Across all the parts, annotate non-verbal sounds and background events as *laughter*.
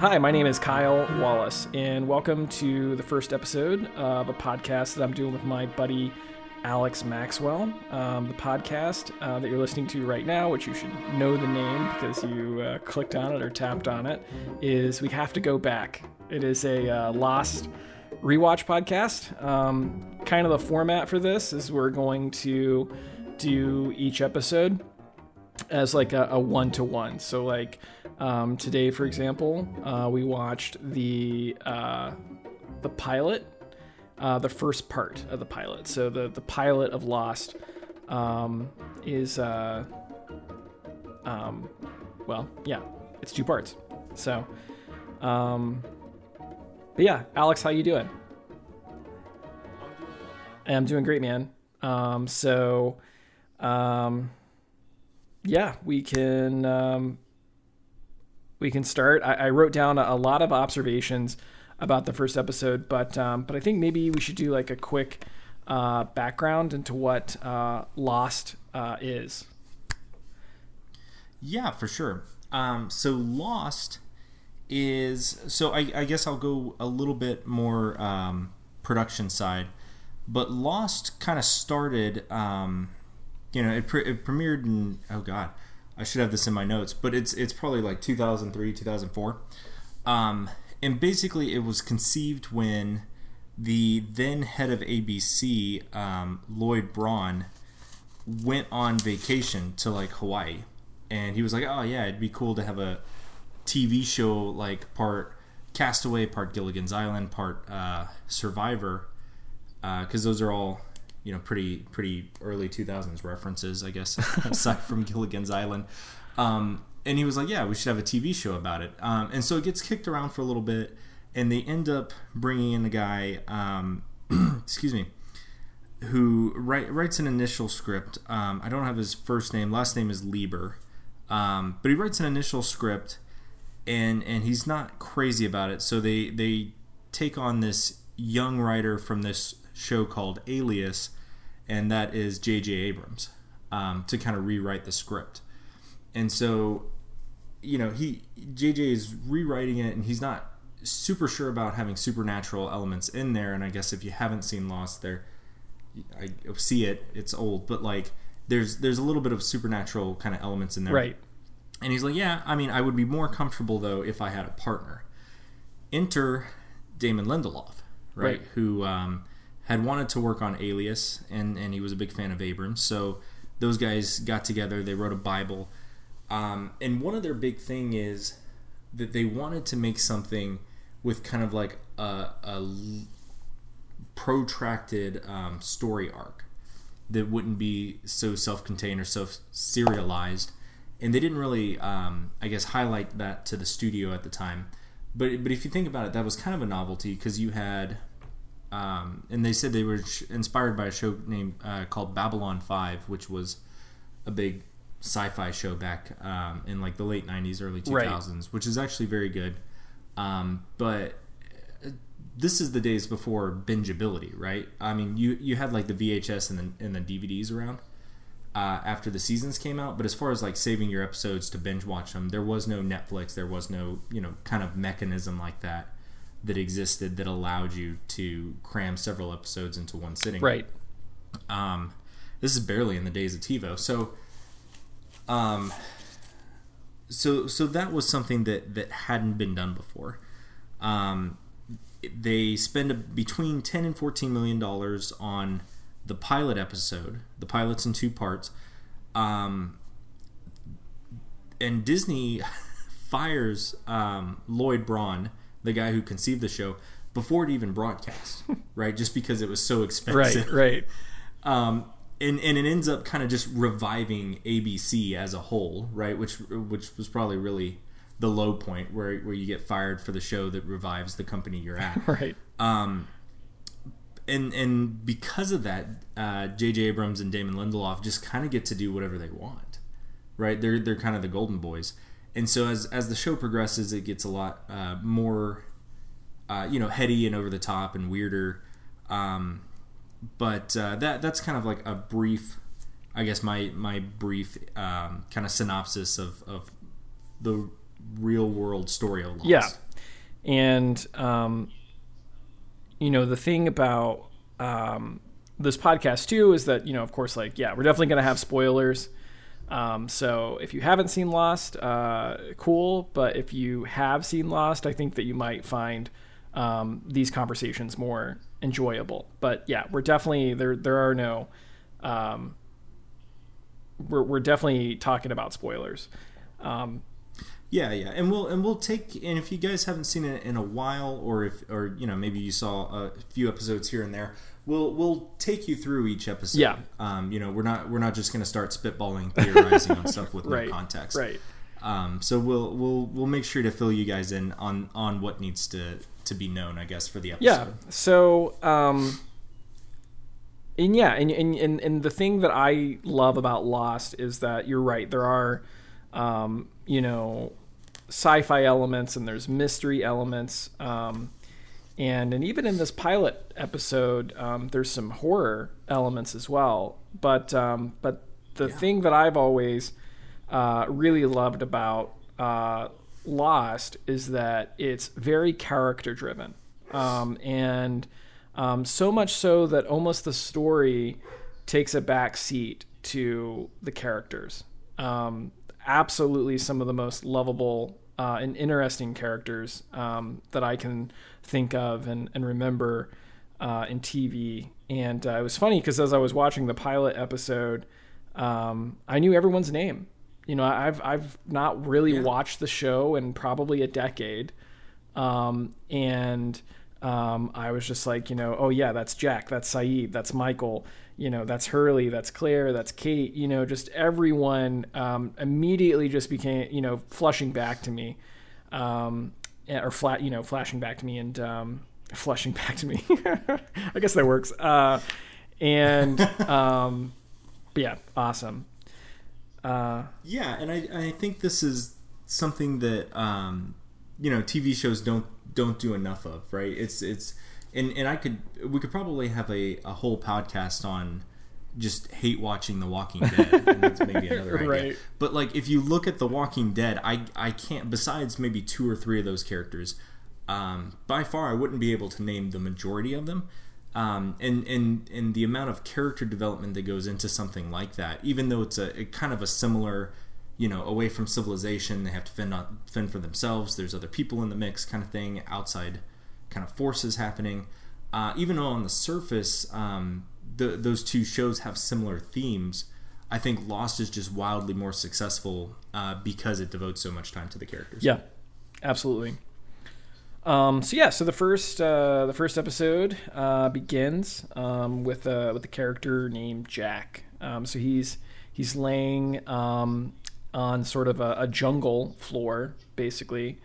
Hi, my name is Kyle Wallace, and welcome to the first episode of a podcast that I'm doing with my buddy Alex Maxwell. Um, the podcast uh, that you're listening to right now, which you should know the name because you uh, clicked on it or tapped on it, is We Have to Go Back. It is a uh, lost rewatch podcast. Um, kind of the format for this is we're going to do each episode as like a one to one. So like um, today, for example, uh, we watched the uh, the pilot, uh, the first part of the pilot. So the the pilot of Lost um, is uh, um, well, yeah, it's two parts. So, um, but yeah, Alex, how you doing? I'm doing great, man. Um, so, um, yeah, we can um, we can start. I, I wrote down a, a, lot of observations about the first episode, but um, but I think maybe we should do like a quick uh, background into what uh, Lost uh, is. Yeah, for sure. Um, so Lost is so I, I, guess I'll go a little bit more um, production side, but Lost kind of started. Um, you know, it, pre- it premiered in oh god, I should have this in my notes, but it's it's probably like 2003, 2004. Um, and basically, it was conceived when the then head of ABC, um, Lloyd Braun, went on vacation to like Hawaii, and he was like, "Oh yeah, it'd be cool to have a TV show like part Castaway, part Gilligan's Island, part uh, Survivor, because uh, those are all you know pretty pretty early 2000s references i guess *laughs* aside from gilligan's island. Um, and he was like yeah we should have a tv show about it. Um, and so it gets kicked around for a little bit and they end up bringing in a guy um, *clears throat* excuse me who write, writes an initial script. Um, i don't have his first name. Last name is lieber. Um, but he writes an initial script and and he's not crazy about it. So they they take on this young writer from this show called alias and that is J.J. Abrams um, to kind of rewrite the script. And so, you know, he J.J. is rewriting it, and he's not super sure about having supernatural elements in there. And I guess if you haven't seen Lost, there, I see it. It's old, but like there's there's a little bit of supernatural kind of elements in there, right? And he's like, yeah, I mean, I would be more comfortable though if I had a partner. Enter Damon Lindelof, right? right. Who um, had wanted to work on Alias, and and he was a big fan of Abrams. So those guys got together. They wrote a Bible, um, and one of their big thing is that they wanted to make something with kind of like a, a protracted um, story arc that wouldn't be so self-contained or so serialized and they didn't really um, i guess highlight that to the studio at the time but but if you think about it that was kind of a novelty because you had um, and they said they were inspired by a show named uh, called Babylon Five, which was a big sci-fi show back um, in like the late '90s, early 2000s, right. which is actually very good. Um, but uh, this is the days before bingeability, right? I mean, you you had like the VHS and the and the DVDs around uh, after the seasons came out, but as far as like saving your episodes to binge watch them, there was no Netflix, there was no you know kind of mechanism like that that existed that allowed you to cram several episodes into one sitting. Right. Um, this is barely in the days of TiVo, so um, so so that was something that that hadn't been done before. Um, they spend a, between ten and fourteen million dollars on the pilot episode. The pilot's in two parts. Um, and Disney *laughs* fires um, Lloyd Braun the guy who conceived the show before it even broadcast, *laughs* right? Just because it was so expensive, right? Right. Um, and and it ends up kind of just reviving ABC as a whole, right? Which which was probably really the low point where where you get fired for the show that revives the company you're at, *laughs* right? Um, and and because of that, uh, J.J. Abrams and Damon Lindelof just kind of get to do whatever they want, right? They're they're kind of the golden boys and so as as the show progresses, it gets a lot uh, more, uh, you know, heady and over the top and weirder. Um, but uh, that that's kind of like a brief, I guess my my brief um, kind of synopsis of of the real world story of Lost. Yeah. and um, you know the thing about um, this podcast too is that you know of course like yeah we're definitely to have spoilers um, so if you haven't seen lost uh, cool but if you have seen lost i think that you might find um, these conversations more enjoyable. But yeah we're definitely there there are no um, we're, we're definitely talking about spoilers. Um, yeah, yeah, and we'll and we'll take and if you guys haven't seen it in a while, or if or you know maybe you saw a few episodes here and there, we'll we'll take you through each episode. Yeah. Um, you know, we're not we're not just going to start spitballing, theorizing on stuff with *laughs* right, no context. right Um, so we'll we'll we'll make sure to fill you guys in on on what needs to to be known, I guess, for the episode. yeah so um and yeah and, and and and the thing that i love about lost is that you're right there are um you know sci-fi elements and there's mystery elements um and and even in this pilot episode um, there's some horror elements as well. But um, but the thing that i've always uh, really loved about uh, lost is that it's very character driven. Um, and um, so much so that almost the story takes a back seat to the characters. Um, absolutely some of the most lovable uh, and interesting characters um, that I can think of and, and remember uh, in TV. And uh, it was funny because as I was watching the pilot episode, um, I knew everyone's name. You know, I've I've not really Yeah. watched the show in probably a decade, um, and um, I was just like, you know, oh yeah, that's Jack, that's Sayid, that's Michael, you know, that's Hurley, that's Claire, that's Kate, you know, just everyone um, immediately just became, you know, flushing back to me, um, or flat, you know, flashing back to me and um, *laughs* flushing back to me. *laughs* I guess that works. Uh, and *laughs* um, yeah, awesome. Uh, Yeah, and I, I think this is something that um, you know TV shows don't don't do enough of, right? It's it's and, and I could we could probably have a, a whole podcast on just hate watching The Walking Dead. and that's maybe *laughs* another idea. Right. But like if you look at The Walking Dead, I I can't besides maybe two or three of those characters, um, by far I wouldn't be able to name the majority of them. Um, and, and and the amount of character development that goes into something like that, even though it's a, a kind of a similar, you know, away from civilization, they have to fend on, fend for themselves. There's other people in the mix, kind of thing, outside kind of forces happening. Uh, even though on the surface, um, the, those two shows have similar themes, I think Lost is just wildly more successful uh, because it devotes so much time to the characters. Yeah, absolutely. Um, so yeah, so the first uh, the first episode uh, begins um, with uh, with a character named Jack. Um, so he's he's laying um, on sort of a, a jungle floor, basically,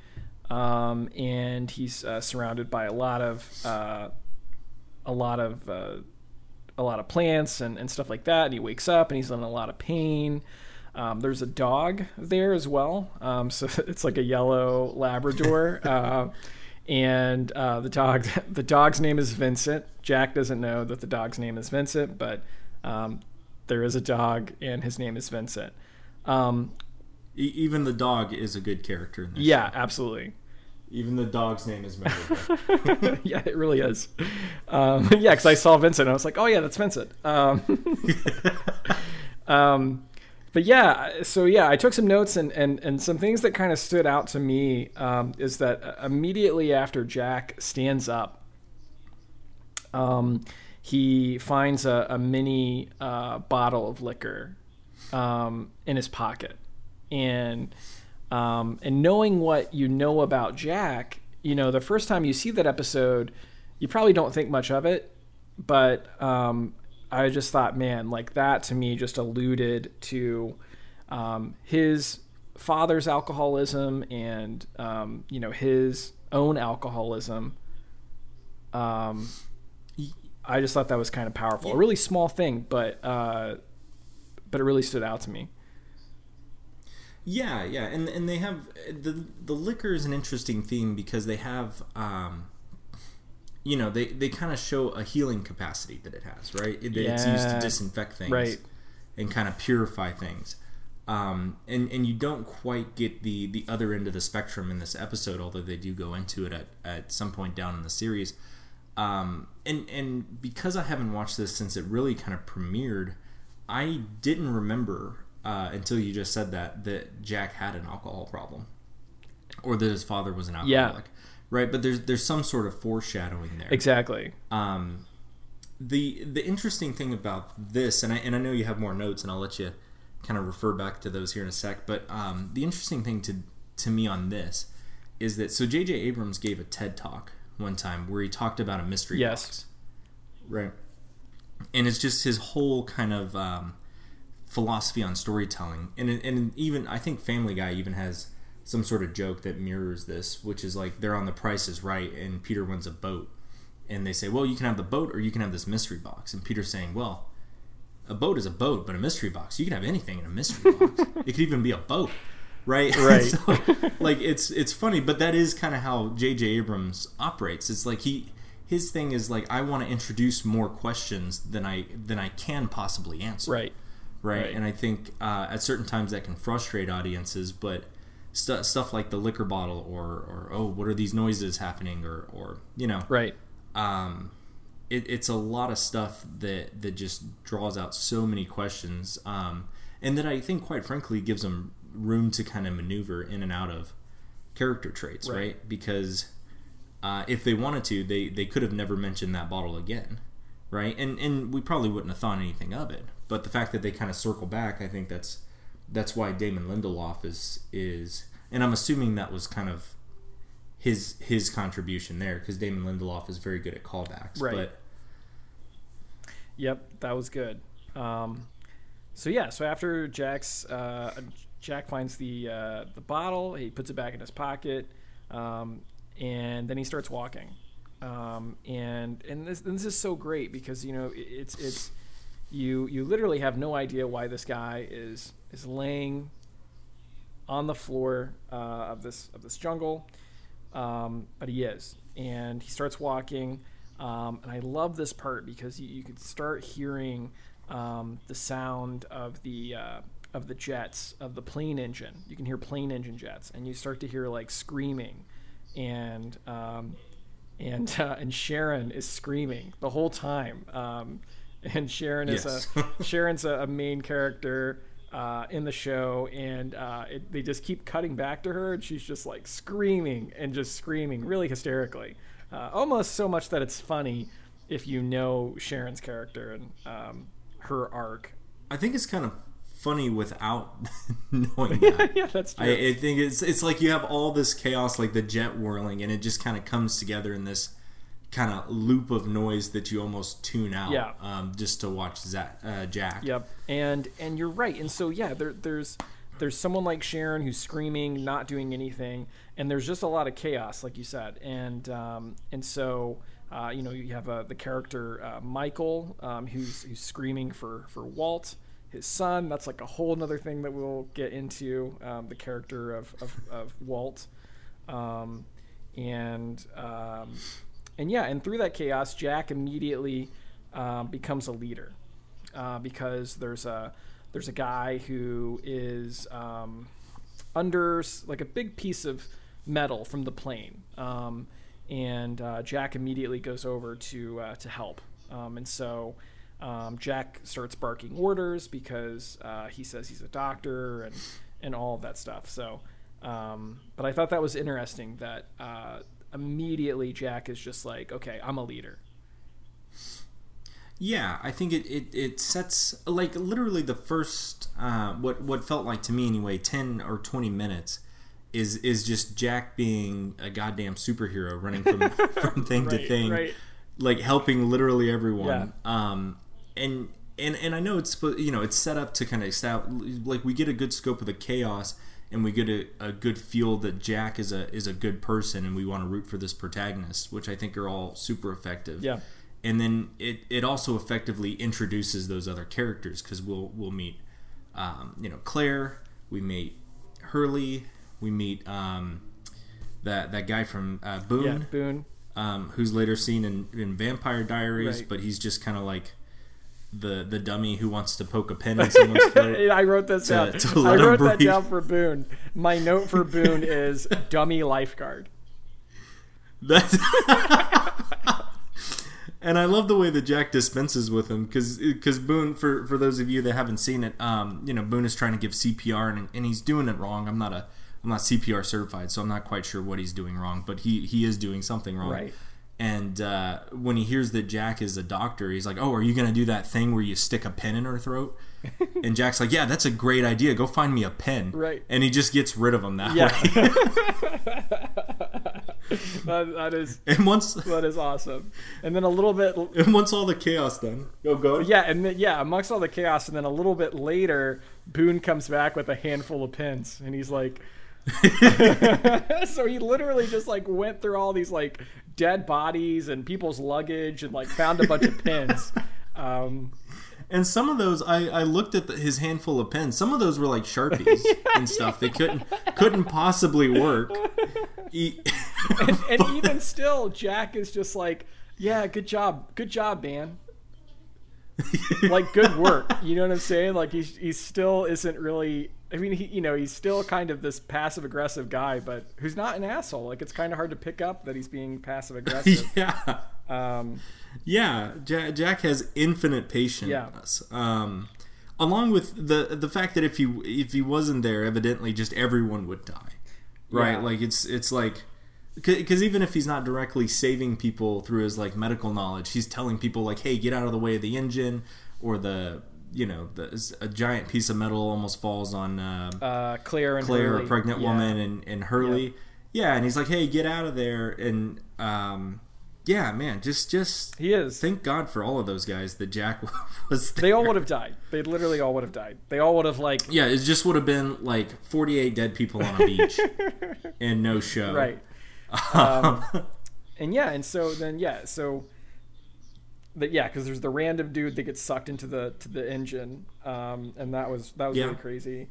um, and he's uh, surrounded by a lot of uh, a lot of a lot of plants and, and stuff like that. And he wakes up and he's in a lot of pain. Um, there's a dog there as well. Um, so *laughs* it's like a yellow Labrador. *laughs* uh, and uh, the dog, *laughs* the dog's name is Vincent. Jack doesn't know that the dog's name is Vincent, but um, there is a dog and his name is Vincent. Um, E- even the dog is a good character. In this yeah, absolutely. Even the dog's name is memorable. *laughs* yeah, it really is. Um, *laughs* yeah, because I saw Vincent, and I was like, "Oh yeah, that's Vincent." Um, *laughs* um, but yeah, so yeah, I took some notes, and and and some things that kind of stood out to me um, is that uh, immediately after Jack stands up, um, he finds a, a mini uh, bottle of liquor um, in his pocket, and um, and knowing what you know about Jack, you know, the first time you see that episode, you probably don't think much of it, but um, I just thought, man, like that to me just alluded to um, his father's alcoholism and um, you know his own alcoholism. Um, I just thought that was kind of powerful. A really small thing, but uh, but it really stood out to me. Yeah, yeah, and and they have the the liquor is an interesting theme because they have, um, you know, they they kind of show a healing capacity that it has, right? It, It's used to disinfect things, Right. and kind of purify things. Um, and and you don't quite get the the other end of the spectrum in this episode, although they do go into it at, at some point down in the series. Um, and and because I haven't watched this since it really kind of premiered, I didn't remember uh, until you just said that that Jack had an alcohol problem, or that his father was an alcoholic, yeah. right? But there's there's some sort of foreshadowing there. Exactly. Um, the the interesting thing about this, and I and I know you have more notes, and I'll let you kind of refer back to those here in a sec. But um, the interesting thing to to me on this is that so J.J. Abrams gave a TED talk one time where he talked about a mystery yes. box, right? And it's just his whole kind of um, philosophy on storytelling, and and even I think Family Guy even has some sort of joke that mirrors this, which is like they're on the Price is Right, and Peter wins a boat, and they say, well, you can have the boat or you can have this mystery box, and Peter's saying, well, a boat is a boat, but a mystery box, you can have anything in a mystery box. *laughs* it could even be a boat right? *laughs* Right. so, like it's it's funny, but that is kind of how J.J. Abrams operates. It's like he his thing is like I want to introduce more questions than I than I can possibly answer. Right. Right. right. And I think uh, at certain times that can frustrate audiences, but st- stuff like the liquor bottle or or oh what are these noises happening or or you know right. Um, it, it's a lot of stuff that that just draws out so many questions. Um, and that I think, quite frankly, gives them room to kind of maneuver in and out of character traits, right? right? Because uh, if they wanted to, they they could have never mentioned that bottle again, right? And and we probably wouldn't have thought anything of it. But the fact that they kind of circle back, I think that's that's why Damon Lindelof is is, and I'm assuming that was kind of his his contribution there because Damon Lindelof is very good at callbacks, right? But, yep, that was good. Um, so yeah, so after Jack's uh, Jack finds the uh, the bottle. He puts it back in his pocket, um, and then he starts walking. Um, and and this, and this is so great because you know it's it's you you literally have no idea why this guy is is laying on the floor uh, of this of this jungle, um, but he is, and he starts walking. Um, and I love this part because you, you could start hearing um, the sound of the uh, of the jets of the plane engine. You can hear plane engine jets, and you start to hear like screaming, and um, and uh, and Shannon is screaming the whole time. And Shannon is yes. a *laughs* Shannon's a, a main character uh, in the show, and uh, it, they just keep cutting back to her, and she's just like screaming and just screaming really hysterically, uh, almost so much that it's funny if you know Shannon's character and um, her arc. I think it's kind of funny without *laughs* knowing *laughs* that. yeah, that's true. I, I, think it's it's like you have all this chaos, like the jet whirling, and it just kind of comes together in this kind of loop of noise that you almost tune out. Yeah. Um, just to watch Zach, uh, Jack. Yep. And and you're right. And so yeah, there, there's there's someone like Shannon who's screaming, not doing anything, and there's just a lot of chaos, like you said. And um, and so. Uh, you know, you have uh, the character uh, Michael, um, who's who's screaming for for Walt, his son. That's like a whole other thing that we'll get into um, the character of, of, of Walt. Um, and um, and yeah, and through that chaos, Jack immediately um, becomes a leader uh, because there's a there's a guy who is um, under like a big piece of metal from the plane, um, and uh, Jack immediately goes over to uh, to help, and so. Um, Jack starts barking orders because uh, he says he's a doctor and and all of that stuff. So, um, but I thought that was interesting that uh, immediately Jack is just like, okay, I'm a leader. Yeah, I think it, it, it sets like literally the first uh, what what felt like to me anyway ten or twenty minutes is is just Jack being a goddamn superhero running from *laughs* from thing right, to thing, right. like helping literally everyone. Yeah. Um, and and and I know it's you know it's set up to kind of like we get a good scope of the chaos and we get a, a good feel that Jack is a is a good person and we want to root for this protagonist, which I think are all super effective. Yeah. And then it, it also effectively introduces those other characters because we'll we'll meet um, you know Claire, we meet Hurley, we meet um, that that guy from uh, Boone, yeah, Boone, um, who's later seen in, in Vampire Diaries, right. but he's just kind of like the the dummy who wants to poke a pin in *laughs* someone's throat. *laughs* I wrote this To- down. to I wrote that down for Boone. My note for Boone *laughs* is dummy lifeguard. That's and I love the way that Jack dispenses with him because Boone, for for those of you that haven't seen it, um, you know Boone is trying to give CPR and, and he's doing it wrong. I'm not a I'm not CPR certified, so I'm not quite sure what he's doing wrong, but he he is doing something wrong. Right. And uh, when he hears that Jack is a doctor, he's like, "Oh, are you gonna do that thing where you stick a pin in her throat?" *laughs* and Jack's like, "Yeah, that's a great idea. Go find me a pin." Right. And he just gets rid of him that Yeah. way. *laughs* that, that is and once *laughs* that is awesome. And then a little bit and once all the chaos done, go go. Yeah, and then, yeah, amongst all the chaos, and then a little bit later, Boone comes back with a handful of pins, and he's like, *laughs* so he literally just like went through all these like dead bodies and people's luggage and like found a bunch of pins. *laughs* Um, And some of those, I, I looked at the, his handful of pens. Some of those were like sharpies *laughs* and stuff. They couldn't couldn't possibly work. E- and, and even still, Jack is just like, yeah, good job, good job, man. Like good work. You know what I'm saying? Like he's he still isn't really. I mean, he you know he's still kind of this passive aggressive guy, but who's not an asshole. Like it's kind of hard to pick up that he's being passive aggressive. *laughs* yeah, um, yeah. Jack, Jack has infinite patience. Yeah. Um, along with the the fact that if he if he wasn't there, evidently just everyone would die. Right. Yeah. Like it's it's like. Because even if he's not directly saving people through his like medical knowledge, he's telling people like, "Hey, get out of the way of the engine," or the you know the a giant piece of metal almost falls on uh, uh, Claire and Claire, Hurley. a pregnant Yeah. woman, and, and Hurley. Yeah. and he's like, "Hey, get out of there!" And um, yeah, man, just just He is. thank God for all of those guys that Jack *laughs* was. There. They all would have died. They literally all would have died. They all would have like Yeah, it just would have been like forty-eight dead people on a beach *laughs* and no show. right. Um, *laughs* and yeah, and so then yeah, so that yeah, because there's the random dude that gets sucked into the to the engine, um, and that was that was Yeah. really crazy.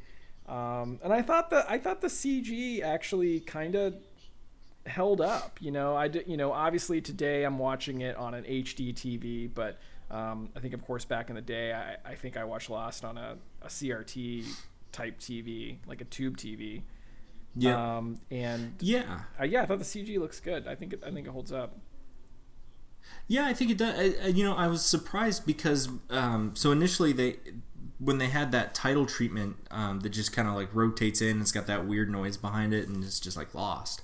Um, and I thought that I thought the CG actually kind of held up. You know, I did. You know, obviously today I'm watching it on an HD TV, but um, I think of course back in the day I, I think I watched Lost on a, a CRT type TV, like a tube TV. Yeah. Um, and yeah. uh, yeah, I thought the CG looks good. I think it, I think it holds up. Yeah, I think it does. I- You know, I was surprised because um, so initially they when they had that title treatment um, that just kind of like rotates in, it's got that weird noise behind it, and it's just like lost.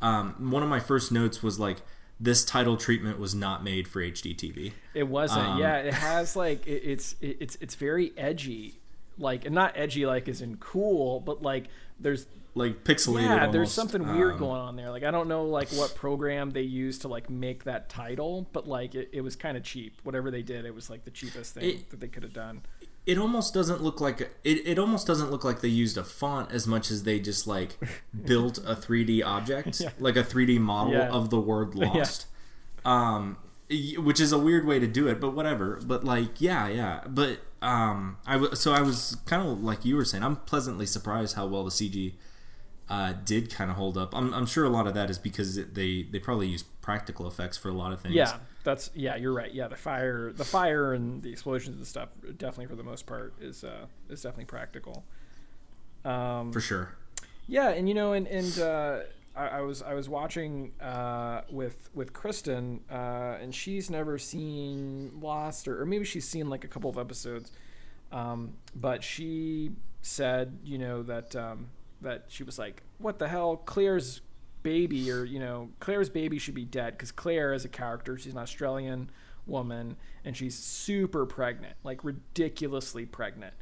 Um, one of my first notes was like, "This title treatment was not made for HD TV." It wasn't. Um, yeah, it has like it, it's it, it's it's very edgy, like and not edgy like as in cool, but like there's Like pixelated. yeah there's almost. something weird Um, going on there. Like I don't know like what program they used to like make that title, but like it, it was kind of cheap. Whatever they did, it was like the cheapest thing It- that they could have done. it almost doesn't look like it, it almost doesn't look like they used a font as much as they just like *laughs* built a 3D object, like a 3D model Yeah. of the word *laughs* lost. Um which is a weird way to do it, but whatever. But like yeah, yeah. But um I w- so I was kind of like you were saying, I'm pleasantly surprised how well the CG uh, did kind of hold up. I'm, I'm sure a lot of that is because it, they they probably use practical effects for a lot of things. Yeah, that's yeah. You're right. Yeah, the fire, the fire, and the explosions and stuff. Definitely for the most part is uh, is definitely practical. Um, for sure. Yeah, and you know, and and uh, I, I was I was watching uh, with with Kristen, uh, and she's never seen Lost, or, or maybe she's seen like a couple of episodes, um, but she said, you know, that um, that she was like, "What the hell, Claire's baby, or you know, Claire's baby should be dead because Claire is a character. She's an Australian woman, and she's super pregnant, like ridiculously pregnant."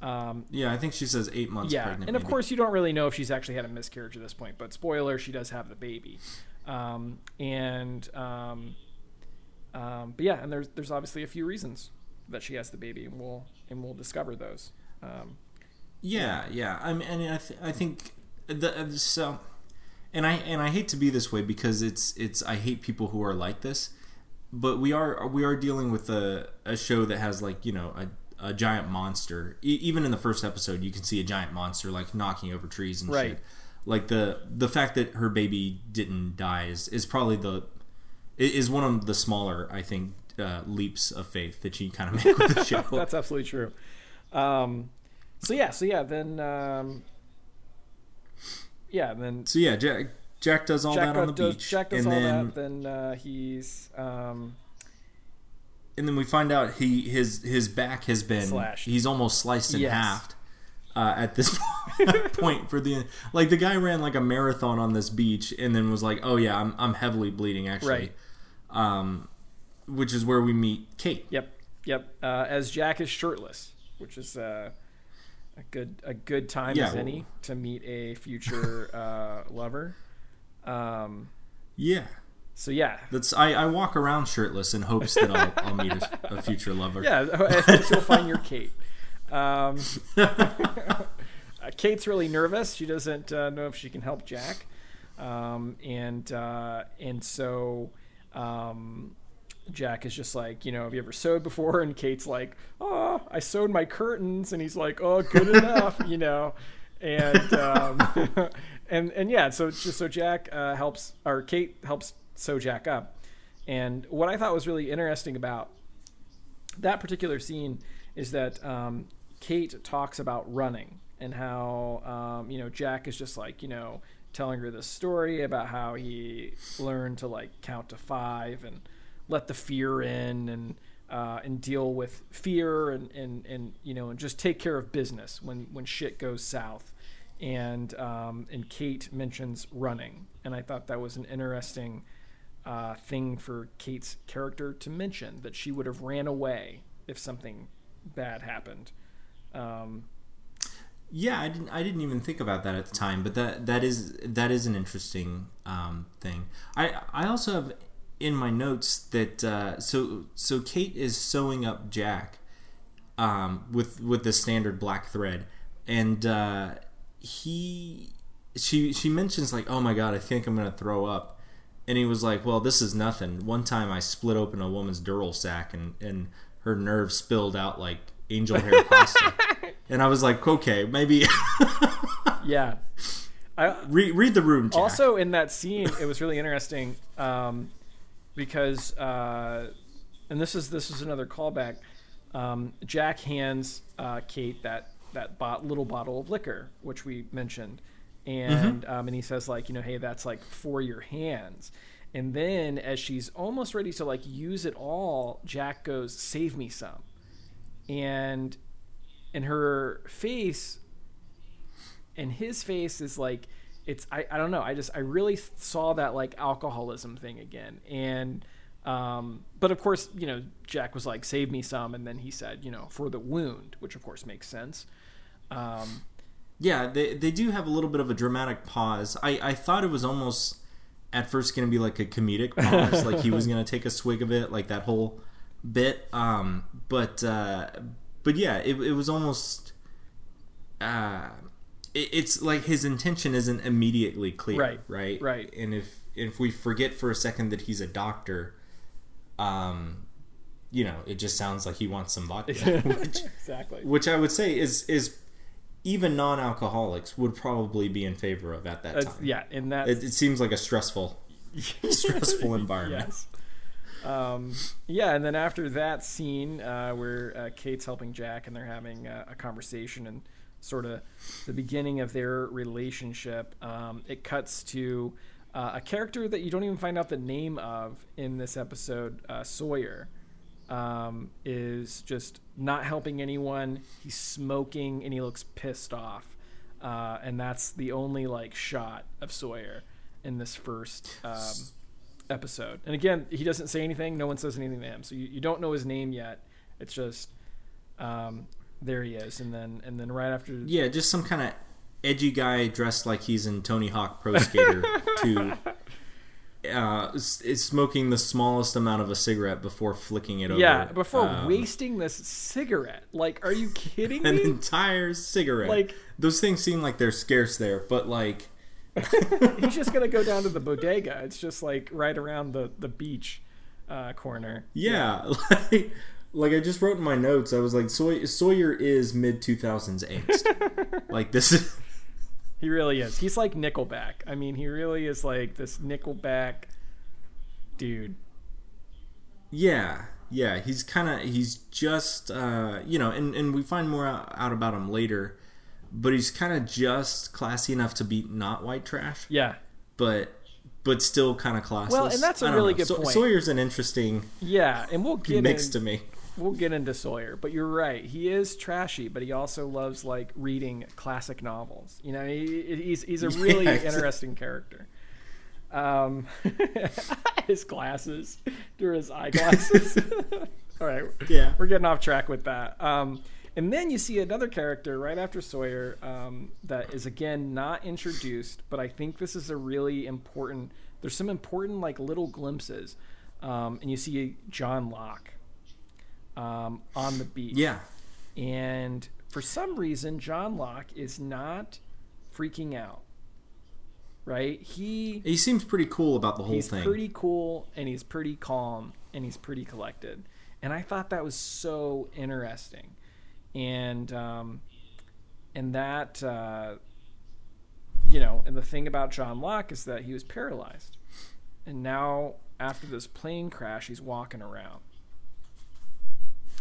Um, Yeah, I think she says eight months yeah, pregnant. and of maybe. course you don't really know if she's actually had a miscarriage at this point. But spoiler, she does have the baby, um, and um, um, but yeah, and there's there's obviously a few reasons that she has the baby, and we'll and we'll discover those. Yeah, yeah. I mean, and I, th- I think the uh, so, and I and I hate to be this way because it's it's I hate people who are like this, but we are we are dealing with a a show that has like you know a a giant monster. E- even in the first episode, you can see a giant monster like knocking over trees and Right. shit. Like the the fact that her baby didn't die is, is probably the is one of the smaller I think uh, leaps of faith that you kind of *laughs* make with the *laughs* show. That's absolutely true. Um, so yeah, so yeah, then um, yeah, then so yeah, Jack Jack does all Jack that on the does, beach, Jack does and all then that. Then uh, he's um, and then we find out he his his back has been Slashed. he's almost sliced in Yes. half uh, at this *laughs* point for the like the guy ran like a marathon on this beach and then was like oh yeah I'm I'm heavily bleeding actually Right. um which is where we meet Kate Yep, yep. Uh, as Jack is shirtless, which is uh, a good a good time Yeah, as any to meet a future *laughs* uh, lover. Um, yeah so yeah, that's I, I walk around shirtless in hopes that I'll, I'll meet a, a future lover yeah. I hope *laughs* you'll find your Kate. Um, *laughs* uh, Kate's really nervous. She doesn't uh, know if she can help Jack, um, and uh, and so. Um, Jack is just like, you know, have you ever sewed before? And Kate's like, oh, I sewed my curtains. And he's like, oh, good enough, *laughs* you know. And um, *laughs* and and yeah, so so Jack uh, helps or Kate helps sew Jack up. And what I thought was really interesting about that particular scene is that um, Kate talks about running and how um, you know Jack is just like you know telling her this story about how he learned to like count to five and let the fear in and uh, and deal with fear and, and and you know and just take care of business when when shit goes south and um, and Kate mentions running and I thought that was an interesting uh, thing for Kate's character to mention that she would have ran away if something bad happened. Um, Yeah, I didn't. I didn't even think about that at the time, but that that is that is an interesting um, thing. I I also have in my notes that uh, so so Kate is sewing up Jack um, with with the standard black thread, and uh, he she she mentions like, oh my god, I think I'm gonna throw up, and he was like, well, this is nothing. One time I split open a woman's dural sac and and her nerves spilled out like angel hair *laughs* pasta. And I was like, okay, maybe *laughs* yeah. I, read, read the room, Jack. also in that scene, it was really interesting um, because, uh, and this is this is another callback. Um, Jack hands uh, Kate that that bot, little bottle of liquor, which we mentioned, and um, and he says like, you know, hey, that's like for your hands. And then as she's almost ready to like use it all, Jack goes, "Save me some," and and her face and his face is like it's I, I don't know i just i really saw that like alcoholism thing again and um but of course you know jack was like save me some and then he said you know for the wound which of course makes sense um yeah, they they do have a little bit of a dramatic pause. I I thought it was almost at first going to be like a comedic pause, like he was going to take a swig of it, like that whole bit. Um, but uh, but yeah, it it was almost. Uh, it's like his intention isn't immediately clear, Right, Right. right. And if if we forget for a second that he's a doctor, um, you know, it just sounds like he wants some vodka, *laughs* which exactly which I would say is is even non-alcoholics would probably be in favor of at that time. yeah in that It, it seems like a stressful, *laughs* stressful environment. yes um, yeah and then after that scene uh, where uh, kate's helping jack and they're having uh, a conversation and sort of the beginning of their relationship um, it cuts to uh, a character that you don't even find out the name of in this episode uh, sawyer um, is just not helping anyone he's smoking and he looks pissed off uh, and that's the only like shot of sawyer in this first um, episode. And again, he doesn't say anything. No one says anything to him, so you, you don't know his name yet. It's just um, there he is, and then and then right after Yeah, just some kind of edgy guy dressed like he's in Tony Hawk Pro Skater *laughs* to uh, is smoking the smallest amount of a cigarette before flicking it over. yeah, before um, wasting this cigarette. Like, are you kidding *laughs* an me? entire cigarette. Like- those things seem like they're scarce there, but like *laughs* He's just gonna go down to the bodega. It's just like right around the the beach uh, corner. Yeah, like like I just wrote in my notes. I was like, Soy- Sawyer is mid two thousands angst. *laughs* like this is He really is. He's like Nickelback. I mean, he really is like this Nickelback dude. yeah, yeah. He's kind of he's just uh, you know, and and we find more out, out about him later, but he's kind of just classy enough to be not white trash, Yeah. but but still kind of classless. Well, and that's a really know. good So- point. Sawyer's an interesting Yeah, and we'll get mix in, to me. We'll get into Sawyer, but you're right. He is trashy, but he also loves like reading classic novels. You know, he, he's he's a *laughs* really Yeah. interesting character. Um, *laughs* his glasses, through his eyeglasses. *laughs* All right, Yeah. we're getting off track with that. Um, and then you see another character right after Sawyer um, that is again not introduced, but I think this is a really important. There's some important like little glimpses, um, and you see John Locke um, on the beach. Yeah, And for some reason, John Locke is not freaking out. Right? He he seems pretty cool about the whole he's thing. pretty cool and he's pretty calm and he's pretty collected. And I thought that was so interesting. And um, and that uh, you know, and the thing about John Locke is that he was paralyzed. And now after this plane crash, he's walking around.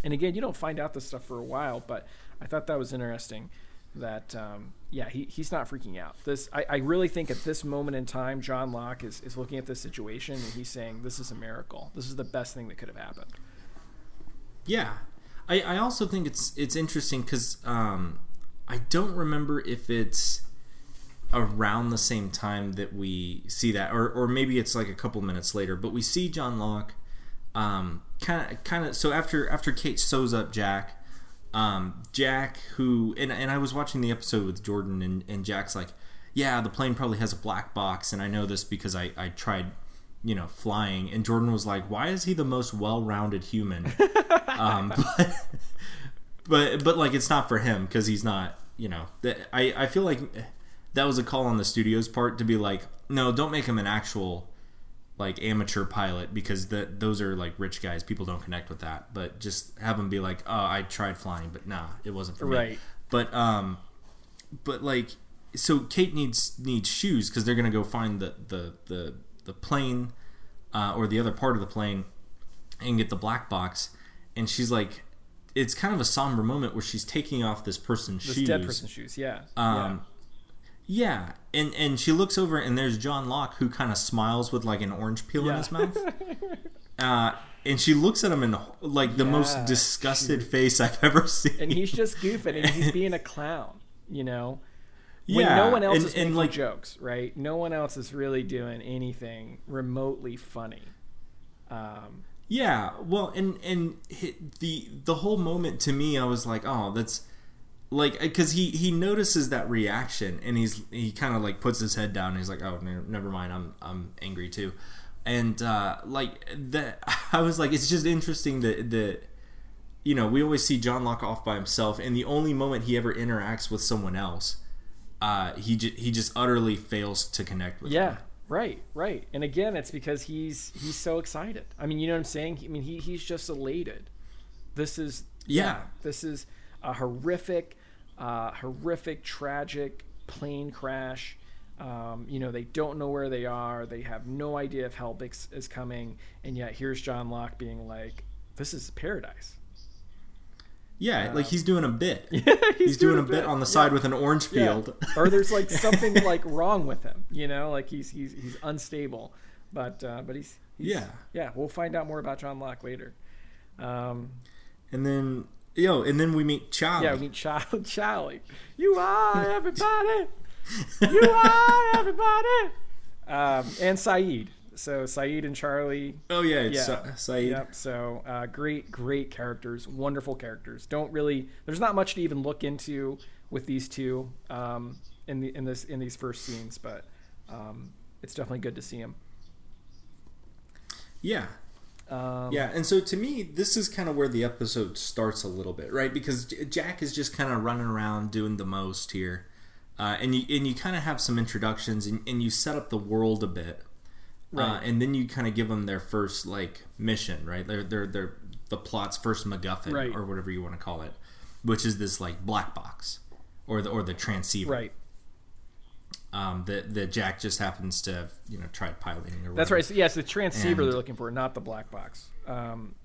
And again, you don't find out this stuff for a while, but I thought that was interesting. That um, yeah, he, he's not freaking out. This I, I really think at this moment in time, John Locke is, is looking at this situation and he's saying this is a miracle. This is the best thing that could have happened. Yeah, I, I also think it's it's interesting because um, I don't remember if it's around the same time that we see that, or or maybe it's like a couple minutes later. But we see John Locke, kind of kind of. So after after Kate sews up Jack, um, Jack who and and I was watching the episode with Jordan and and Jack's like, yeah, the plane probably has a black box, and I know this because I I tried. You know, flying, and Jordan was like, "Why is he the most well-rounded human?" *laughs* um, *laughs* but, but but like it's not for him because he's not you know that I I feel like that was a call on the studio's part to be like no don't make him an actual like amateur pilot because that those are like rich guys. People don't connect with that. But just have them be like oh I tried flying but nah it wasn't for me. Right. but um but like so Kate needs needs shoes because they're gonna go find the the the the plane uh, or the other part of the plane and get the black box. And she's like it's kind of a somber moment where she's taking off this person's This shoes. dead person's shoes, yeah. um yeah and and she looks over and there's John Locke who kind of smiles with like an orange peel in his *laughs* mouth uh and she looks at him in like the most Yeah, disgusted face I've ever seen and he's just goofing and he's being a *laughs* clown, you know. When yeah no one else and, is making like jokes, right? No one else is really doing anything remotely funny. Um, Yeah, well, and and the the whole moment to me, I was like, oh, that's like because he he notices that reaction and he's he kind of like puts his head down. And he's like, oh, ne- never mind, I'm I'm angry too, and uh, like that, *laughs* I was like, it's just interesting that that you know we always see John Locke off by himself, and the only moment he ever interacts with someone else, uh, he ju- he just utterly fails to connect with. yeah, them. right, right. And again, it's because he's he's so excited. I mean, you know what I'm saying? I mean, he he's just elated. This is Yeah. this is a horrific, uh, horrific, tragic plane crash. Um, you know, they don't know where they are. They have no idea if help is, is coming. And yet, here's John Locke being like, "This is paradise." yeah, like he's doing a bit. *laughs* he's, He's, doing, a bit, on the side with an orange Yeah. field. or there's like *laughs* something like wrong with him. You know, like he's he's he's unstable. But uh, but he's, he's Yeah. yeah. We'll find out more about John Locke later. Um, And then yo, and then we meet Charlie. yeah, we meet Charlie. *laughs* Charlie, you are *laughs* everybody. You are everybody. Um, and Sayid. So Sayid and Charlie. oh yeah, Yeah. Sa- Sayid. Yep. So uh, great, great characters, wonderful characters. Don't really. There's not much to even look into with these two um, in the in this in these first scenes, but um, it's definitely good to see them. Yeah. Um, Yeah, and so to me, this is kind of where the episode starts a little bit, right? Because Jack is just kind of running around doing the most here, uh, and you and you kind of have some introductions, and, and you set up the world a bit, uh, and then you kind of give them their first like mission, right? They're they're they're the plot's first MacGuffin Right. or whatever you want to call it, which is this like black box or the or the transceiver, Right. Um, that that Jack just happens to have you know tried piloting or That's whatever. right. So, yes, the transceiver And- they're looking for, not the black box. Um,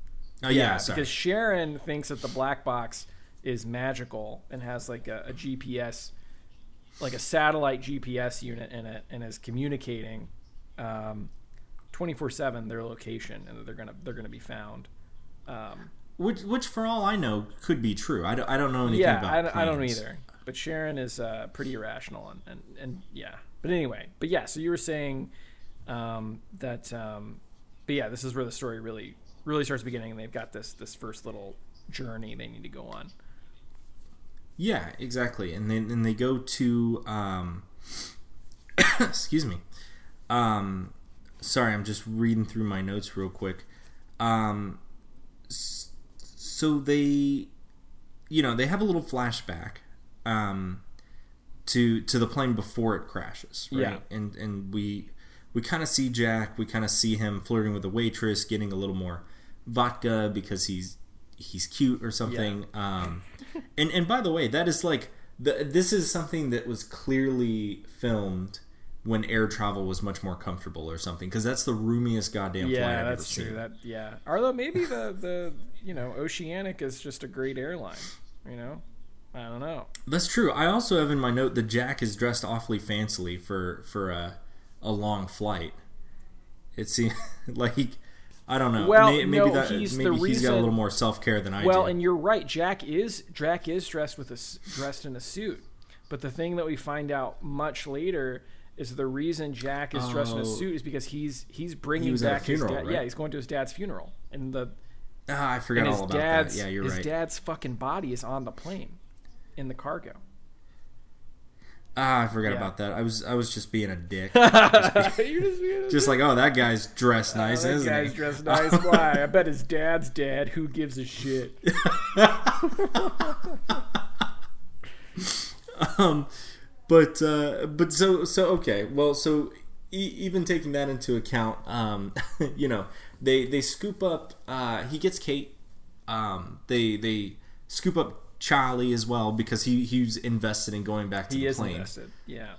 Oh yeah, sorry. because Shannon thinks that the black box is magical and has like a, a GPS, like a satellite GPS unit in it, and is communicating twenty four seven their location, and they're gonna they're gonna be found. Um, which, which for all I know, could be true. I don't, I don't know anything yeah, about. I, don't- I don't either. But Shannon is uh, pretty irrational, and, and and yeah. But anyway, but yeah. So you were saying um, that, um, but yeah, this is where the story really really starts beginning, and they've got this this first little journey they need to go on. Yeah, exactly. And then and they go to um *coughs* excuse me. Um sorry, I'm just reading through my notes real quick. Um so they you know, they have a little flashback um to to the plane before it crashes, right? Yeah. And and we we kind of see Jack, we kind of see him flirting with the waitress, getting a little more vodka because he's he's cute or something. Um, *laughs* and and by the way, that is like the, this is something that was clearly filmed when air travel was much more comfortable or something because that's the roomiest goddamn flight Yeah, I've ever that's true. seen. That yeah. Although maybe the the you know Oceanic is just a great airline. You know, I don't know. That's true. I also have in my note that Jack is dressed awfully fancily for for a a long flight. It seems *laughs* like I don't know. Well, May- maybe no, that he's the maybe he's got a little more self care than I Well, do. and you're right. Jack is Jack is dressed with a dressed in a suit, but the thing that we find out much later is the reason Jack is dressed in a Oh. suit is because he's he's bringing a back his funeral, dad. right? Yeah, he's going to his dad's funeral, and the ah, I forgot his all about dad's that. Yeah, you're his right. dad's fucking body is on the plane, in the cargo. ah, I forgot Yeah. about that. I was I was just being a dick. *laughs* *laughs* You're just, just like, oh, that guy's dressed nice, that isn't guy's he? dressed *laughs* nice. Why? I bet his dad's dead. Who gives a shit? um, but uh, but so so okay. Well, so e- even taking that into account, um, you know, they they scoop up. Uh, he gets Kate. Um, they they scoop up Charlie as well because he he's invested in going back to He the is plane. invested. Yeah.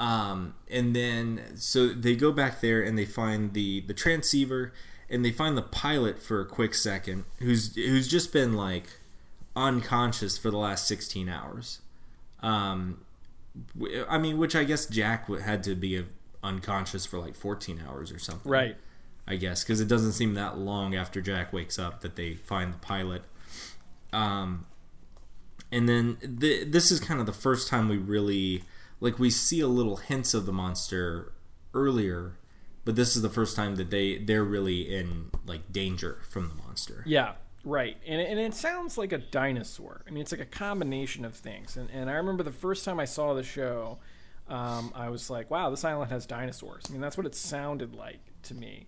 Um, and then so they go back there and they find the the transceiver and they find the pilot for a quick second who's who's just been like unconscious for the last 16 hours. Um, I mean, which I guess Jack had to be unconscious for like 14 hours or something. Right. I guess because it doesn't seem that long after Jack wakes up that they find the pilot. Um, and then th- this is kind of the first time we really like we see a little hints of the monster earlier, but this is the first time that they they're really in like danger from the monster. Yeah, right. And, and it sounds like a dinosaur. I mean, it's like a combination of things. And, and I remember the first time I saw the show, um, I was like, wow, this island has dinosaurs. I mean, that's what it sounded like to me.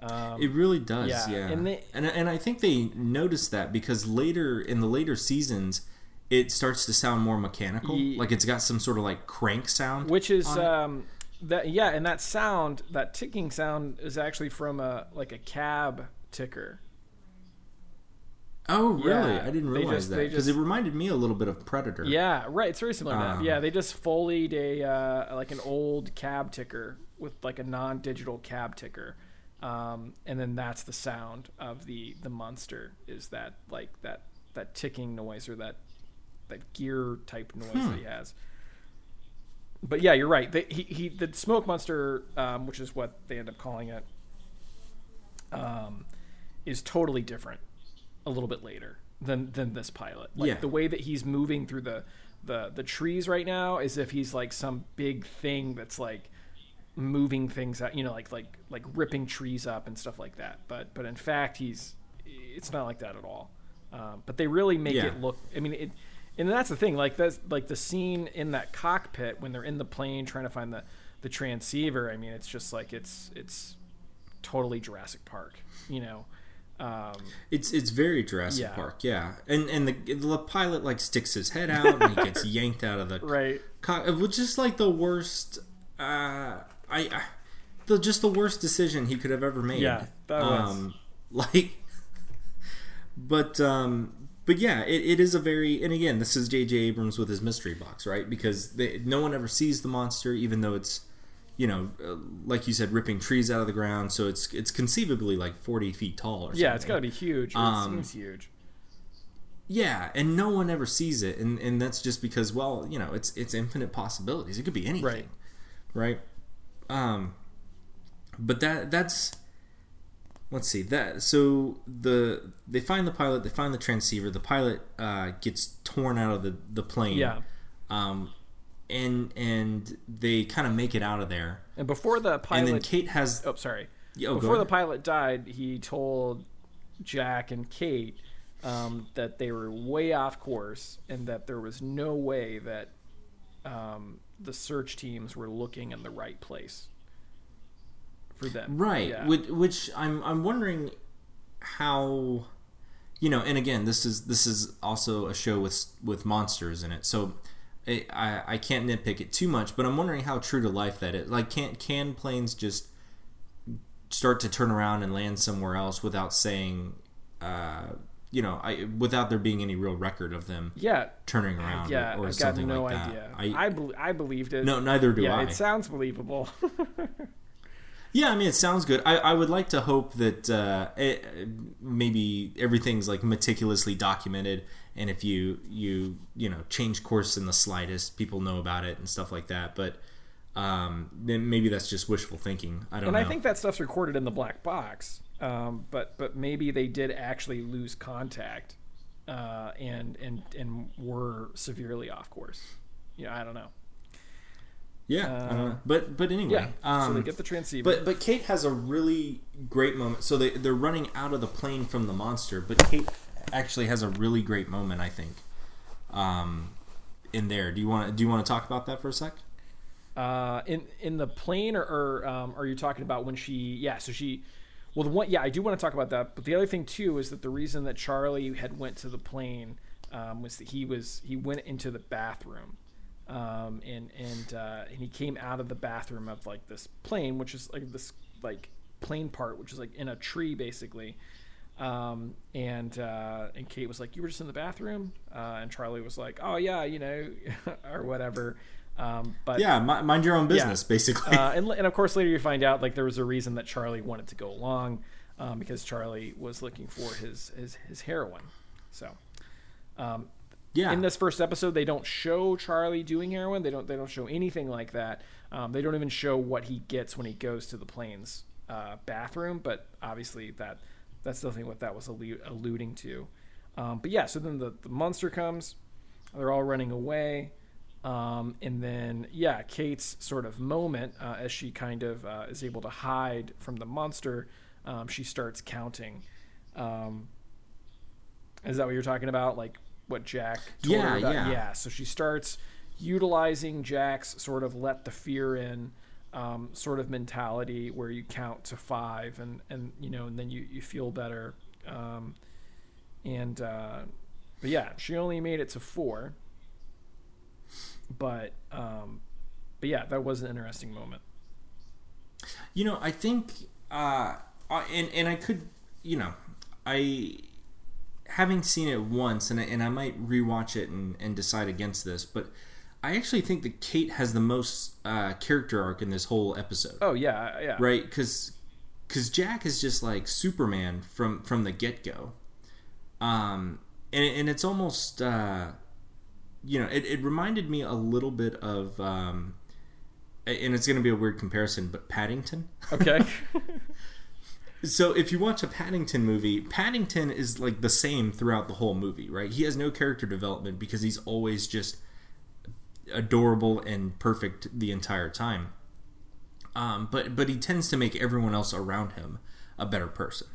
Um, It really does, Yeah, yeah. and they- and and I think they noticed that because later in the later seasons, it starts to sound more mechanical. Ye- like it's got some sort of like crank sound. which is um, that yeah, and that sound, that ticking sound, is actually from a like a cab ticker. Oh, really? Yeah, I didn't realize just- that because it reminded me a little bit of Predator. Yeah, right. It's very similar to that. Um, Yeah, they just foleyed a uh, like an old cab ticker with like a non-digital cab ticker, um, and then that's the sound of the the monster. Is that like that that ticking noise or that that gear type noise Hmm. that he has? But yeah, you're right. They, he, he the smoke monster, um, which is what they end up calling it, um, is totally different a little bit later than than this pilot. Like Yeah. the way that he's moving through the the the trees right now is if he's like some big thing that's like moving things out, you know, like like like ripping trees up and stuff like that. But but in fact, he's it's not like that at all. Um, but they really make Yeah. it look. I mean, it, and that's the thing. Like that's like the scene in that cockpit when they're in the plane trying to find the the transceiver. I mean, it's just like it's it's totally Jurassic Park. You know. Um, It's it's very Jurassic Yeah. Park, yeah. And and the the pilot like sticks his head out and he *laughs* gets yanked out of the right. co- which is like the worst. Uh, I, I the just the worst decision he could have ever made. Yeah, that was. um, *laughs* like. But um, but yeah, it, it is a very and again this is J.J. Abrams with his mystery box, right? Because they, no one ever sees the monster, even though it's you know, uh, like you said, ripping trees out of the ground. So it's it's conceivably like forty feet tall or something. Yeah, it's got to be huge. Um, it seems huge. Yeah, and no one ever sees it, and and that's just because, well, you know, it's it's infinite possibilities. It could be anything, Right. right? Um, but that that's let's see that so the they find the pilot, they find the transceiver. The pilot uh, gets torn out of the the plane. Yeah. Um, and and they kind of make it out of there, And before the pilot, and then Kate has oh sorry, Yeah, oh, before the pilot died, he told Jack and Kate um, that they were way off course and that there was no way that um, the search teams were looking in the right place for them. right Yeah. which, which i'm i'm wondering how you know and again this is this is also a show with with monsters in it so I, I i can't nitpick it too much but i'm wondering how true to life that is like can can planes just start to turn around and land somewhere else without saying uh you know i without there being any real record of them yeah, turning around yeah. or, or something no like that idea. I, I bel I believed it. no neither do yeah, i it sounds believable. *laughs* Yeah, I mean, it sounds good. I, I would like to hope that uh, it, maybe everything's like meticulously documented, and if you you you know change course in the slightest, people know about it and stuff like that. But um, then maybe that's just wishful thinking. I don't and know. I think that stuff's recorded in the black box. Um, but but maybe they did actually lose contact, uh, and and and were severely off course. Yeah, I don't know. Yeah, I don't know. But but anyway, Yeah, um, so they get the transceiver. But but Kate has a really great moment. So they they're running out of the plane from the monster, but Kate actually has a really great moment. I think. Um, in there, do you want to do you want to talk about that for a sec? Uh, in in the plane, or, or um, are you talking about when she? Yeah, so she. Well, the one, yeah, I do want to talk about that. But the other thing too is that the reason that Charlie had went to the plane um, was that he was he went into the bathroom, um, and and uh, and he came out of the bathroom of like this plane, which is like this like plane part, which is like in a tree basically. Um, and uh, and Kate was like, "You were just in the bathroom," uh, and Charlie was like, "Oh yeah, you know," *laughs* or whatever. Um, but Yeah, mi- mind your own business, basically. uh, and, and of course, later you find out like there was a reason that Charlie wanted to go along um, because Charlie was looking for his his, his heroin. So, um, yeah, in this first episode, they don't show Charlie doing heroin. They don't they don't show anything like that. Um, they don't even show what he gets when he goes to the plane's uh, bathroom. But obviously, that that's definitely what that was allu- alluding to. Um, but yeah, so then the, the monster comes. They're all running away. Um, and then, yeah, Kate's sort of moment uh, as she kind of uh, is able to hide from the monster, um, she starts counting. Um, is that what you're talking about? Like what Jack told Yeah, her about? yeah. Yeah. So she starts utilizing Jack's sort of let the fear in um, sort of mentality where you count to five and, and you know, and then you, you feel better. Um, and, uh, but yeah, she only made it to four. But, um, but yeah, that was an interesting moment. you know, I think, uh, uh, and and I could, you know, I having seen it once, and I, and I might rewatch it and, and decide against this, but I actually think that Kate has the most uh, character arc in this whole episode. Oh yeah, yeah. right because because jack is just like superman from from the get-go um and, and it's almost uh you know it, it reminded me a little bit of um and it's going to be a weird comparison but paddington Okay. *laughs* *laughs* so if you watch a paddington movie paddington is like the same throughout the whole movie right? He has no character development because he's always just adorable and perfect the entire time. Um, but but he tends to make everyone else around him a better person.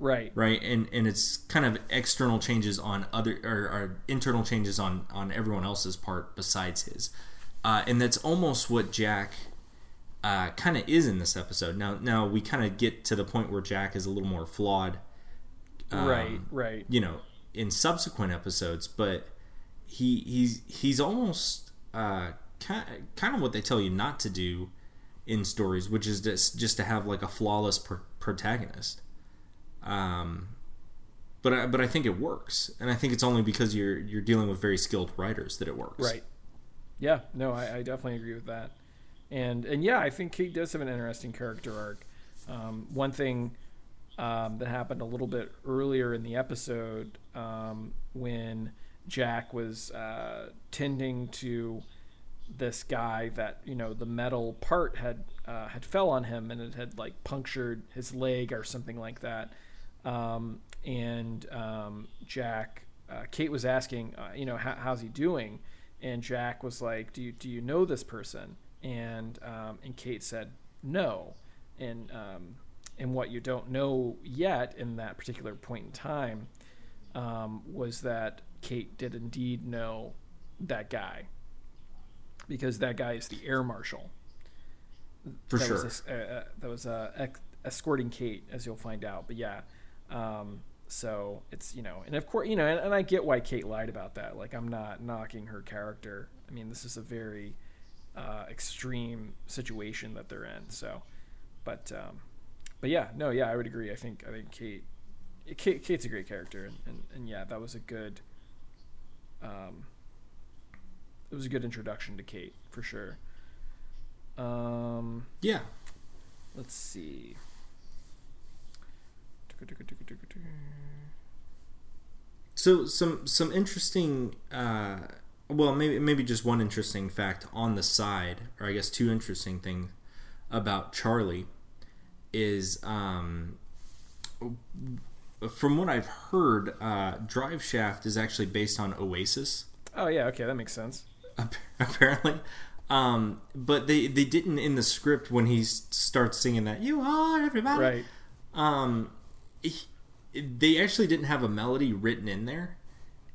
Right. right? And and it's kind of external changes on other or, or internal changes on on everyone else's part besides his. Uh, and that's almost what jack uh, kind of is in this episode now now we kind of get to the point where jack is a little more flawed um, right. Right. you know in subsequent episodes but he he's he's almost uh kind, kind of what they tell you not to do in stories which is just just to have like a flawless pr- protagonist um but I, but I think it works and I think it's only because you're you're dealing with very skilled writers that it works Right. Yeah. No, I, I definitely agree with that. And and yeah, I think Kate does have an interesting character arc. Um, one thing um, that happened a little bit earlier in the episode um, when Jack was uh, tending to this guy that you know the metal part had uh, had fell on him and it had like punctured his leg or something like that. Um, and um, Jack, uh, Kate was asking, uh, you know, how's he doing? And Jack was like, "Do you do you know this person?" And um, and Kate said, "No." And um, and what you don't know yet in that particular point in time um, was that Kate did indeed know that guy because that guy is the air marshal. For that sure. Was a, uh, that was uh, escorting Kate, as you'll find out. But yeah, um, so it's you know, and of course you know, and, and, I get why Kate lied about that. Like I'm not knocking her character. I mean, this is a very uh, extreme situation that they're in. So, but um, but yeah, no, yeah, I would agree. I think I think Kate, Kate Kate's a great character, and, and, and yeah, that was a good. Um, it was a good introduction to Kate for sure. Um, yeah. Let's see. So some some interesting, uh, well maybe maybe just one interesting fact on the side, or I guess two interesting things about Charlie is um, from what I've heard, uh, Drive Shaft is actually based on Oasis. Oh yeah, okay, that makes sense. *laughs* Apparently, um, but they they didn't in the script when he starts singing that "You are everybody." Right. Um, he, they actually didn't have a melody written in there,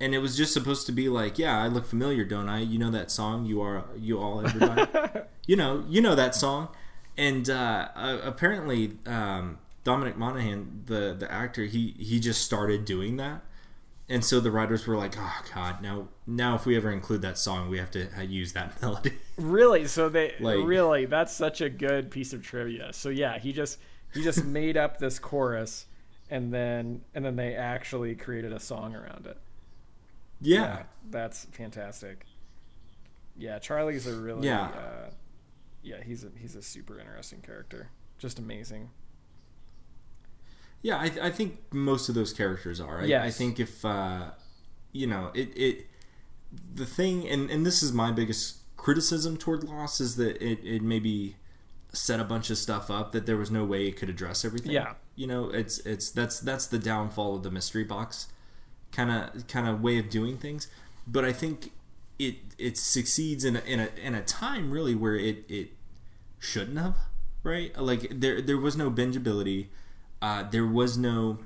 and it was just supposed to be like, "Yeah, I look familiar, don't I? You know that song? You are you all everybody. *laughs* you know you know that song." And uh, uh, apparently, um, Dominic Monaghan, the the actor, he he just started doing that, and so the writers were like, "Oh God, now now if we ever include that song, we have to uh, use that *laughs* melody." Really? So they like, really? That's such a good piece of trivia. So yeah, he just he just *laughs* made up this chorus, and then and then they actually created a song around it. Yeah, yeah that's fantastic. Yeah, Charlie's a really yeah. Uh, yeah, he's a he's a super interesting character. Just amazing. Yeah, I, I think most of those characters are. I, yes. I think if uh, you know it, it the thing, and and this is my biggest criticism toward Lost is that it it maybe set a bunch of stuff up that there was no way it could address everything. Yeah, you know, it's it's that's that's the downfall of the mystery box kind of kind of way of doing things. But I think it it succeeds in a, in a in a time really where it it shouldn't have right? Like there there was no bingeability. Uh, there was no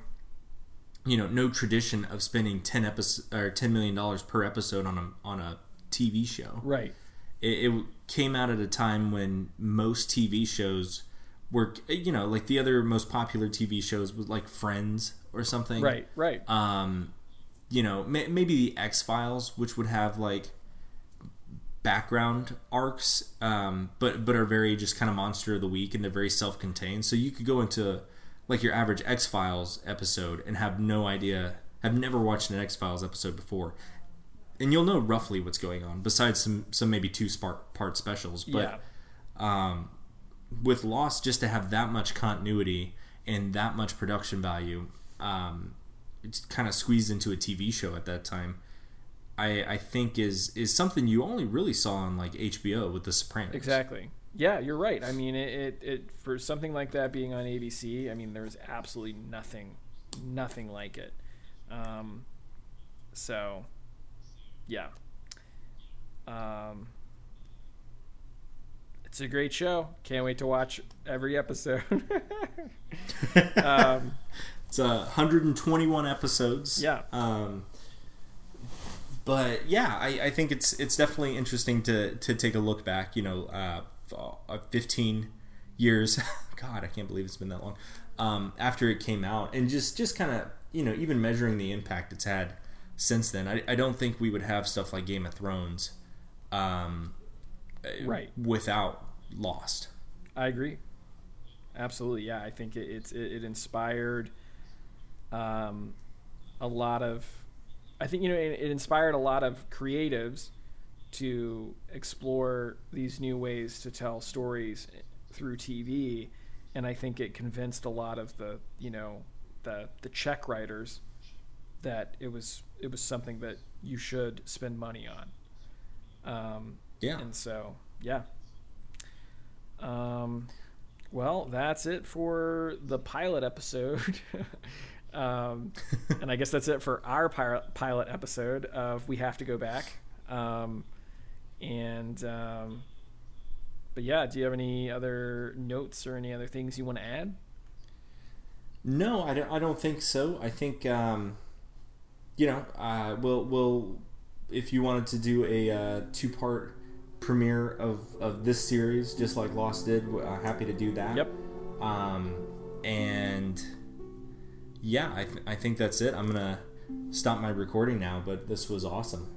you know no tradition of spending 10 episodes or 10 million dollars per episode on a on a TV show. Right. It, it came out at a time when most TV shows were you know like the other most popular TV shows was like Friends or something. Right right. Um you know may, maybe the X Files which would have like background arcs, um, but but are very just kind of monster of the week, and they're very self-contained. So you could go into like your average X Files episode and have no idea, have never watched an X Files episode before, and you'll know roughly what's going on. Besides some some maybe two spark part specials, but yeah. um, with Lost, just to have that much continuity and that much production value, um, kind of squeezed into a TV show at that time I, I think is is something you only really saw on like HBO with The Sopranos. Exactly. Yeah, you're right. I mean, it, it, it for something like that being on ABC, I mean, there's absolutely nothing, nothing like it. Um, so, yeah. Um, it's a great show. Can't wait to watch every episode. *laughs* *laughs* um, it's uh, 121 episodes. Yeah. Um, but yeah, I, I think it's it's definitely interesting to to take a look back. You know, uh, uh 15 years. *laughs* God, I can't believe it's been that long. Um, after it came out, and just just kind of you know even measuring the impact it's had since then. I, I don't think we would have stuff like Game of Thrones, um, right, without Lost. I agree. Absolutely, yeah. I think it, it's it, it inspired um, a lot of I think you know it, it inspired a lot of creatives to explore these new ways to tell stories through TV, and I think it convinced a lot of the you know the the check writers that it was it was something that you should spend money on. Um, yeah. And so yeah. Um, well, that's it for the pilot episode. *laughs* um, and I guess that's it for our pilot episode of We Have to Go Back. Um, and um, but yeah, do you have any other notes or any other things you want to add? No, I don't. I don't think so. I think um, you know, uh, we'll we'll if you wanted to do a uh, two part premiere of of this series, just like Lost did, uh, happy to do that. Yep. Um, and yeah, I th- I think that's it. I'm gonna stop my recording now, but this was awesome.